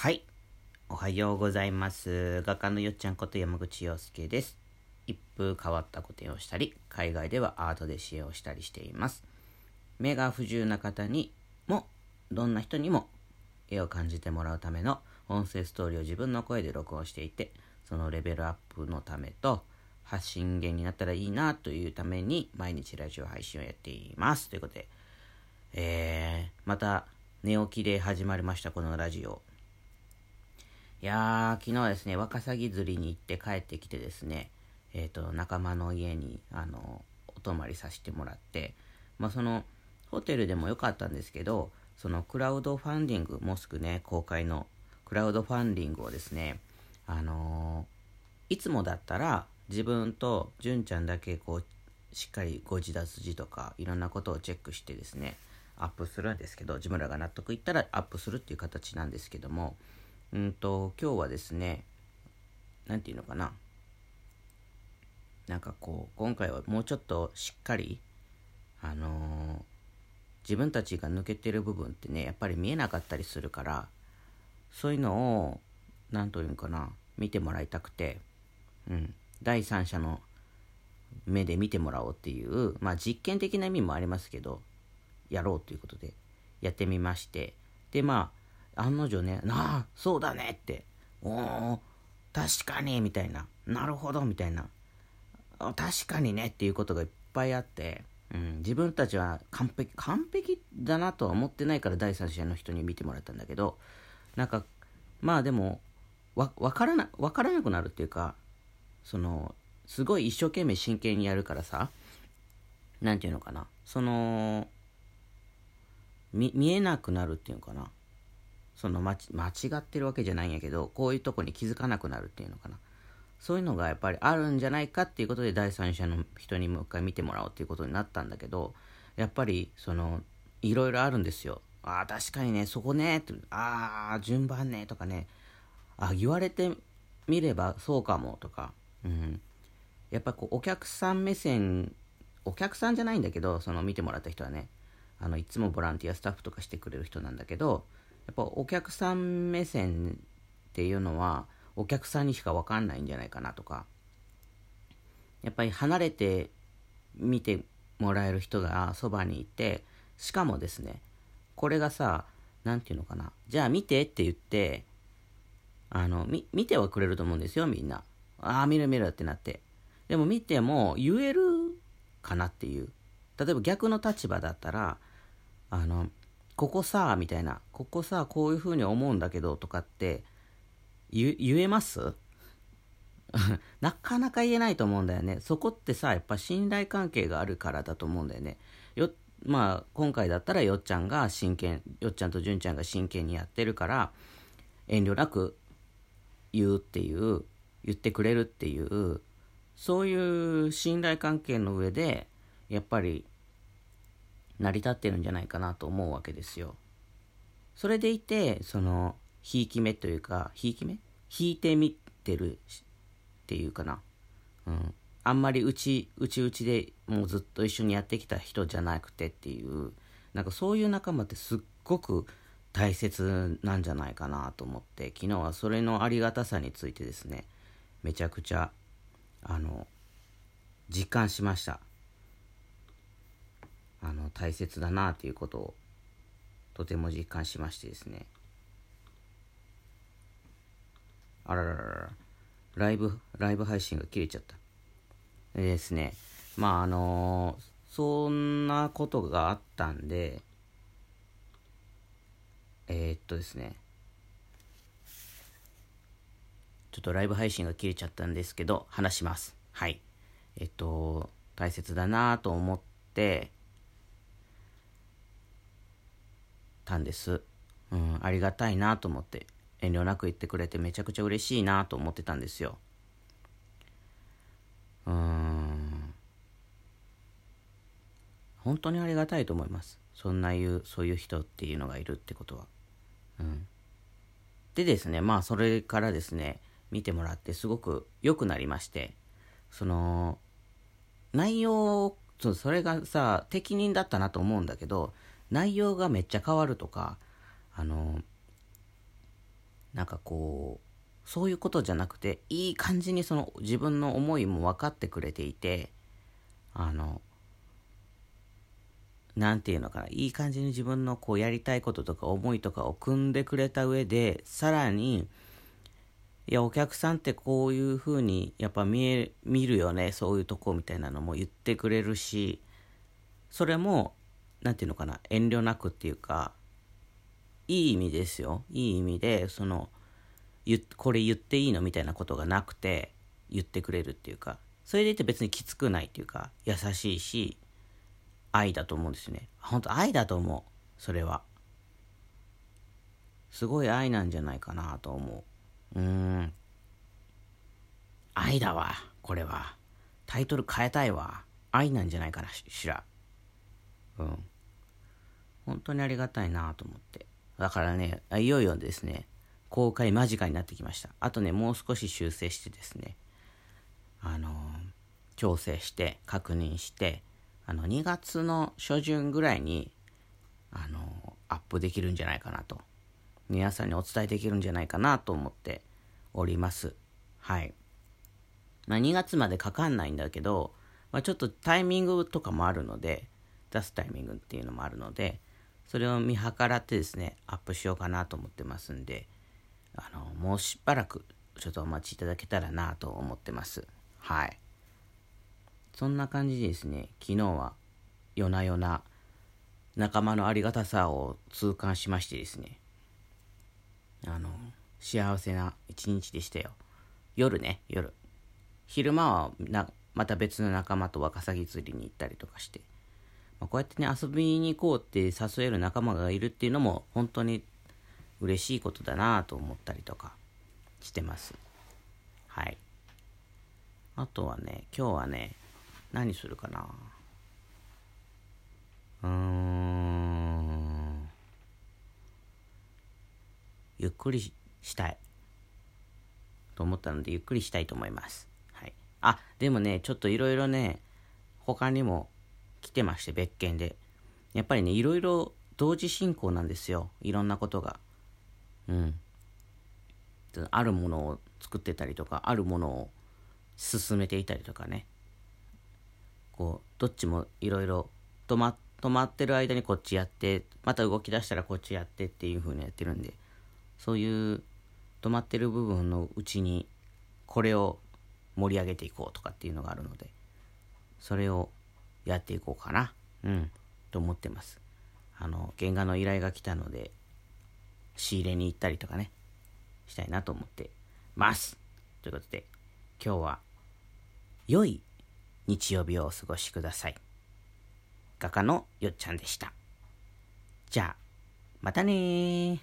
はい。おはようございます。画家のよっちゃんこと山口洋介です。一風変わった個展をしたり、海外ではアートで支援をしたりしています。目が不自由な方にも、どんな人にも絵を感じてもらうための音声ストーリーを自分の声で録音していて、そのレベルアップのためと、発信源になったらいいなというために毎日ラジオ配信をやっています。ということで、えー、また寝起きで始まりましたこのラジオ。いやー、昨日はですね、ワカサギ釣りに行って帰ってきてですね、えっ、と、仲間の家に、あの、お泊まりさせてもらって、まあ、その、ホテルでもよかったんですけど、そのクラウドファンディング、モスクね、公開のクラウドファンディングをですね、あのーいつもだったら自分と純ちゃんだけこうしっかり誤字脱字とかいろんなことをチェックしてですねアップするんですけど自分らが納得いったらアップするっていう形なんですけどもうんと今日はですね何て言うのかな。なんかこう今回はもうちょっとしっかりあのー自分たちが抜けてる部分ってねやっぱり見えなかったりするからそういうのを何というのかな見てもらいたくて、うん、第三者の目で見てもらおうっていう、まあ、実験的な意味もありますけどやろうということでやってみましてでまあ案の定ね「なあそうだね」って「おお確かに」みたいな「なるほど」みたいな「確かにね」っていうことがいっぱいあって、うん、自分たちは完璧完璧だなとは思ってないから第三者の人に見てもらったんだけどなんかまあでもわ分からな分からなくなるっていうかそのすごい一生懸命真剣にやるからさなんていうのかな。その見見えなくなるっていうのかな。その間間違ってるわけじゃないんやけどこういうとこに気づかなくなるっていうのかな。そういうのがやっぱりあるんじゃないかっていうことで第三者の人にもう一回見てもらおうっていうことになったんだけどやっぱりそのいろいろあるんですよ。ああ確かにねそこねああ順番ねとかねあ言われてみればそうかもとか、うん、やっぱこうお客さん目線お客さんじゃないんだけどその見てもらった人はねあのいつもボランティアスタッフとかしてくれる人なんだけどやっぱお客さん目線っていうのはお客さんにしか分かんないんじゃないかなとか。やっぱり離れて見てもらえる人がそばにいてしかもですねこれがさ何て言うのかなじゃあ見てって言ってあのみ見てはくれると思うんですよみんな。ああ見る見るってなって。でも見ても言えるかなっていう。例えば逆の立場だったらあのここさみたいな。ここさこういうふうに思うんだけどとかって言えます？なかなか言えないと思うんだよね。そこってさやっぱ信頼関係があるからだと思うんだよね。よまあ今回だったらよっちゃんが真剣よっちゃんと純ちゃんが真剣にやってるから遠慮なく言うっていう言ってくれるっていうそういう信頼関係の上でやっぱり成り立ってるんじゃないかなと思うわけですよ。それでいてそのひいき目というかひいき目？引いてみてるっていうかな、うん、あんまりうちうちうちでもうずっと一緒にやってきた人じゃなくてっていうなんかそういう仲間ってすっごく大切なんじゃないかなと思って昨日はそれのありがたさについてですねめちゃくちゃあの実感しました。あの大切だなということをとても実感しましてですね。あららららライブライブ配信が切れちゃった。でですね。まああのそんなことがあったんでえー、っとですね。ちょっとライブ配信が切れちゃったんですけど話します。はい。えっと大切だなと思ってたんです、うん、ありがたいなと思って遠慮なく言ってくれてめちゃくちゃ嬉しいなと思ってたんですよ。うん。本当にありがたいと思います。そんないうそういう人っていうのがいるってことは。うん。でですねまあそれからですね見てもらってすごく良くなりましてその内容そそれがさ適任だったなと思うんだけど内容がめっちゃ変わるとかあのなんかこうそういうことじゃなくていい感じにその自分の思いも分かってくれていてあのなんていうのかないい感じに自分のこうやりたいこととか思いとかを組んでくれた上でさらにいやお客さんってこういう風にやっぱ見え見るよねそういうとこみたいなのも言ってくれるしそれも何て言うのかな遠慮なくっていうかいい意味ですよ。いい意味でそのこれ言っていいのみたいなことがなくて言ってくれるっていうかそれでいて別にきつくないっていうか優しいし愛だと思うんですね。本当愛だと思う。それは。すごい愛なんじゃないかなと思う。うん。愛だわこれは。タイトル変えたいわ。愛なんじゃないかなしら。うん。本当にありがたいなと思って。だからねいよいよですね公開間近になってきました。あとねもう少し修正してですねあのー、調整して確認してあの2月の初旬ぐらいにあのアップできるんじゃないかなと。皆さんにお伝えできるんじゃないかなと思っております。はい。まあ、2月までかかんないんだけど、まあ、ちょっとタイミングとかもあるので出すタイミングっていうのもあるのでそれを見計らってですねアップしようかなと思ってますんであのもうしばらくちょっとお待ちいただけたらなと思ってますはいそんな感じでですね、昨日は夜な夜な仲間のありがたさを痛感しましてですね、あの、幸せな一日でしたよ。夜ね、夜。昼間はなまた別の仲間とワカサギ釣りに行ったりとかして、こうやってね、遊びに行こうって誘える仲間がいるっていうのも本当に嬉しいことだなと思ったりとかしてます。はい。あとはね、今日はね、何するかな。うーん。ゆっくりしたい。と思ったのでゆっくりしたいと思います。はい。あでもねちょっといろいろね他にも来てまして別件で。やっぱりねいろいろ同時進行なんですよ。いろんなことが。うん。あるものを作ってたりとかあるものを進めていたりとかね。こうどっちもいろいろ止ま止まってる間にこっちやってまた動き出したらこっちやってっていう風にやってるんで。そういう止まってる部分のうちにこれを盛り上げていこうとかっていうのがあるのでそれをやっていこうかな。うん。と思ってます。あの原画の依頼が来たので仕入れに行ったりとかね。したいなと思ってます。ということで今日は良い日曜日をお過ごしください。画家のよっちゃんでした。じゃあ、またね